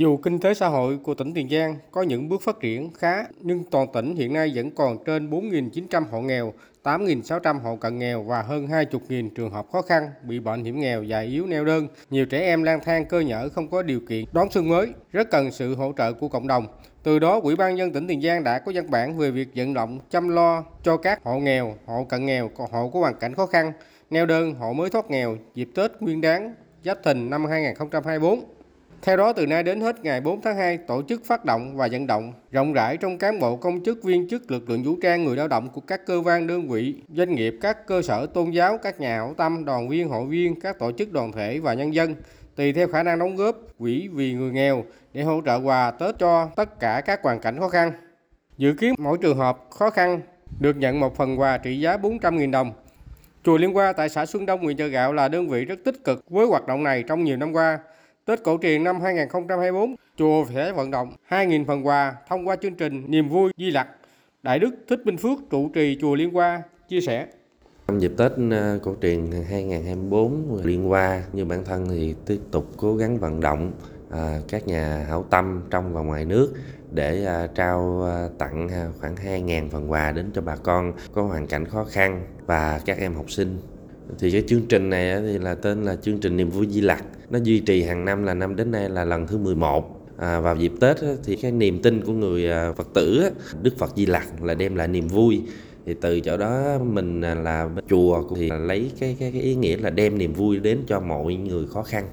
Dù kinh tế xã hội của tỉnh Tiền Giang có những bước phát triển khá, nhưng toàn tỉnh hiện nay vẫn còn trên 4.900 hộ nghèo, 8.600 hộ cận nghèo và hơn 20.000 trường hợp khó khăn, bị bệnh hiểm nghèo, và yếu neo đơn. Nhiều trẻ em lang thang cơ nhở không có điều kiện đón xuân mới, rất cần sự hỗ trợ của cộng đồng. Từ đó, Ủy ban nhân tỉnh Tiền Giang đã có văn bản về việc vận động chăm lo cho các hộ nghèo, hộ cận nghèo, hộ có hoàn cảnh khó khăn, neo đơn, hộ mới thoát nghèo dịp Tết Nguyên đán Giáp Thìn năm 2024. Theo đó, từ nay đến hết ngày 4 tháng 2, tổ chức phát động và vận động rộng rãi trong cán bộ công chức viên chức lực lượng vũ trang người lao động của các cơ quan đơn vị, doanh nghiệp, các cơ sở tôn giáo, các nhà hảo tâm, đoàn viên, hội viên, các tổ chức đoàn thể và nhân dân tùy theo khả năng đóng góp quỹ vì người nghèo để hỗ trợ quà Tết cho tất cả các hoàn cảnh khó khăn. Dự kiến mỗi trường hợp khó khăn được nhận một phần quà trị giá 400.000 đồng. Chùa Liên Hoa tại xã Xuân Đông, huyện Chợ Gạo là đơn vị rất tích cực với hoạt động này trong nhiều năm qua. Tết cổ truyền năm 2024, chùa sẽ vận động 2.000 phần quà thông qua chương trình Niềm vui Di Lặc. Đại đức Thích Minh Phước trụ trì chùa Liên Hoa chia sẻ. Trong dịp Tết ờ, cổ truyền 2024 Liên Hoa như bản thân thì tiếp tục cố gắng vận động ờ, các nhà hảo tâm trong và ngoài nước để ờ, trao tặng khoảng 2.000 phần quà đến cho bà con có hoàn cảnh khó khăn và các em học sinh. Thì cái chương trình này thì là tên là chương trình Niềm vui Di Lặc. Nó duy trì hàng năm là năm đến nay là lần thứ 11. À, vào dịp Tết thì cái niềm tin của người à, Phật tử Đức Phật Di Lặc là đem lại niềm vui thì từ chỗ đó mình à, là chùa thì lấy cái cái cái ý nghĩa là đem niềm vui đến cho mọi người khó khăn